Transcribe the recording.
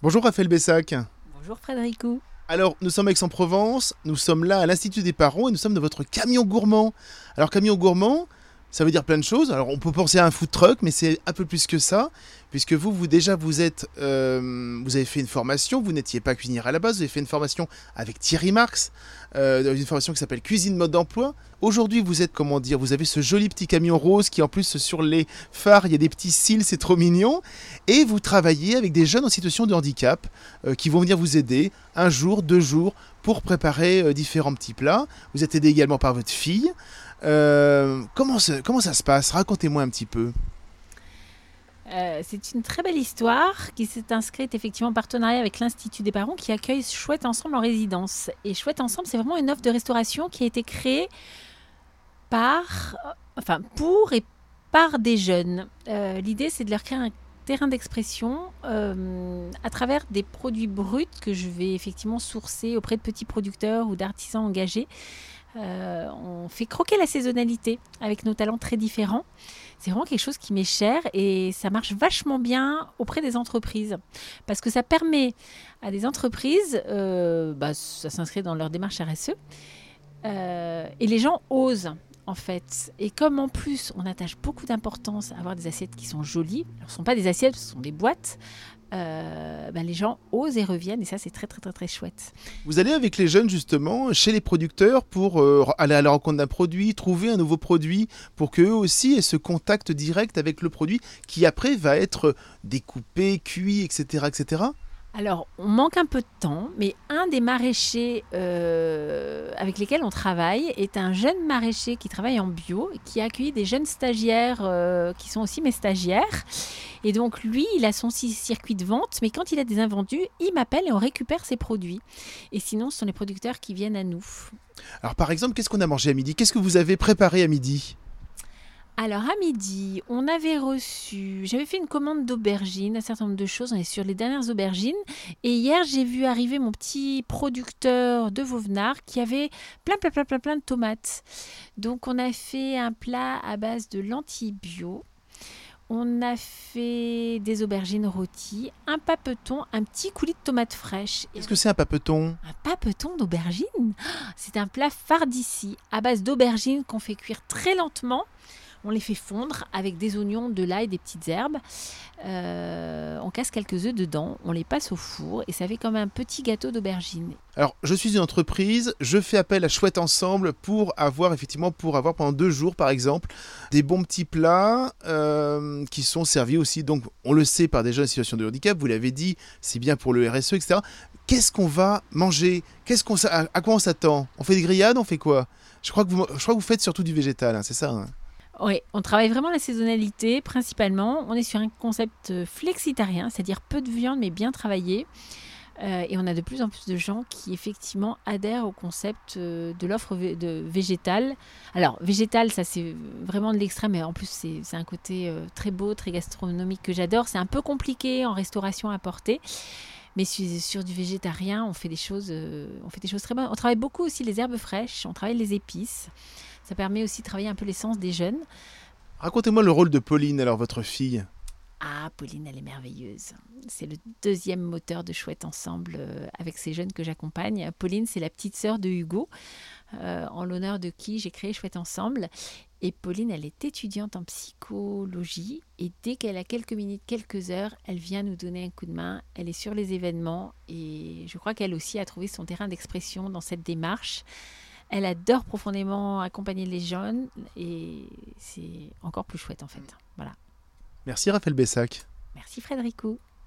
Bonjour Raphaël Bessac. Bonjour Frédéricou. Alors, nous sommes à Aix-en-Provence, nous sommes là à l'Institut des parents et nous sommes dans votre camion gourmand. Alors, camion gourmand, ça veut dire plein de choses. Alors, on peut penser à un food truck, mais c'est un peu plus que ça, puisque vous, vous déjà, vous êtes, euh, vous avez fait une formation. Vous n'étiez pas cuisinière à la base. Vous avez fait une formation avec Thierry Marx, euh, une formation qui s'appelle Cuisine mode d'emploi. Aujourd'hui, vous êtes, comment dire, vous avez ce joli petit camion rose qui, en plus, sur les phares, il y a des petits cils, c'est trop mignon. Et vous travaillez avec des jeunes en situation de handicap euh, qui vont venir vous aider un jour, deux jours, pour préparer différents petits plats. Vous êtes aidé également par votre fille. Euh, comment, ça, se passe? Racontez-moi un petit peu. Euh, c'est une très belle histoire qui s'est inscrite effectivement en partenariat avec l'Institut des parents qui accueille Chouette Ensemble en résidence. Et Chouette Ensemble, c'est vraiment une offre de restauration qui a été créée par, enfin, pour et par des jeunes. Euh, L'idée, c'est de leur créer un terrain d'expression à travers des produits bruts que je vais effectivement sourcer auprès de petits producteurs ou d'artisans engagés. Euh, on fait croquer la saisonnalité avec nos talents très différents. C'est vraiment quelque chose qui m'est cher et ça marche vachement bien auprès des entreprises parce que ça permet à des entreprises, euh, bah, ça s'inscrit dans leur démarche RSE, euh, et les gens osent en fait. Et comme en plus on attache beaucoup d'importance à avoir des assiettes qui sont jolies, ce ne sont pas des assiettes, ce sont des boîtes, euh, ben, les gens osent et reviennent et ça c'est très très très très chouette. Vous allez avec les jeunes justement chez les producteurs pour euh, aller à la rencontre d'un produit, trouver un nouveau produit pour qu'eux aussi aient ce contact direct avec le produit qui après va être découpé, cuit, etc. etc. Alors, on manque un peu de temps, mais un des maraîchers euh, avec lesquels on travaille est un jeune maraîcher qui travaille en bio, qui a accueilli des jeunes stagiaires euh, qui sont aussi mes stagiaires. Et donc, lui, il a son circuit de vente, mais quand il a des invendus, il m'appelle et on récupère ses produits. Et sinon, ce sont les producteurs qui viennent à nous. Alors, par exemple, qu'est-ce qu'on a mangé à midi? Qu'est-ce que vous avez préparé à midi? Alors à midi, on avait reçu, j'avais fait une commande d'aubergines, un certain nombre de choses, on est sur les dernières aubergines. Et hier, j'ai vu arriver mon petit producteur de Vauvenard qui avait plein, plein, plein, plein, plein de tomates. Donc on a fait un plat à base de lentilles bio. On a fait des aubergines rôties, un papeton, un petit coulis de tomates fraîches. Qu'est-ce que c'est un papeton? Un papeton d'aubergines C'est un plat phare d'ici, à base d'aubergines qu'on fait cuire très lentement on les fait fondre avec des oignons, de l'ail, des petites herbes. Euh, on casse quelques œufs dedans, on les passe au four et ça fait comme un petit gâteau d'aubergine. Alors, je suis une entreprise, je fais appel à Chouette Ensemble pour avoir effectivement pour avoir pendant deux jours par exemple des bons petits plats euh, qui sont servis aussi. Donc, on le sait par des jeunes en situation de handicap. Vous l'avez dit, c'est bien pour le RSE, etc. Qu'est-ce qu'on va manger? Qu'est-ce qu'on à, quoi on s'attend? On fait des grillades On fait quoi? Je crois, que vous, je crois que vous faites surtout du végétal, hein, c'est ça hein? Oui, on travaille vraiment la saisonnalité principalement. On est sur un concept euh, flexitarien, c'est-à-dire peu de viande mais bien travaillé. Euh, et on a de plus en plus de gens qui effectivement adhèrent au concept euh, de l'offre de végétale. Alors végétal, ça c'est vraiment de l'extrême, mais en plus c'est un côté très beau, très gastronomique que j'adore. C'est un peu compliqué en restauration à porter. Mais sur, du végétarien, on fait des choses, on fait des choses très bonnes. On travaille beaucoup aussi les herbes fraîches, on travaille les épices. Ça permet aussi de travailler un peu l'essence des jeunes. Racontez-moi le rôle de Pauline, alors votre fille. Ah, Pauline, elle est merveilleuse. C'est le deuxième moteur de Chouette Ensemble euh, avec ces jeunes que j'accompagne. Pauline, c'est la petite sœur de Hugo, euh, en l'honneur de qui j'ai créé Chouette Ensemble. Et Pauline, elle est étudiante en psychologie et dès qu'elle a quelques minutes, quelques heures, elle vient nous donner un coup de main. Elle est sur les événements et je crois qu'elle aussi a trouvé son terrain d'expression dans cette démarche. Elle adore profondément accompagner les jeunes et c'est encore plus chouette en fait. Voilà. Merci Raphaël Bessac. Merci Frédéricou.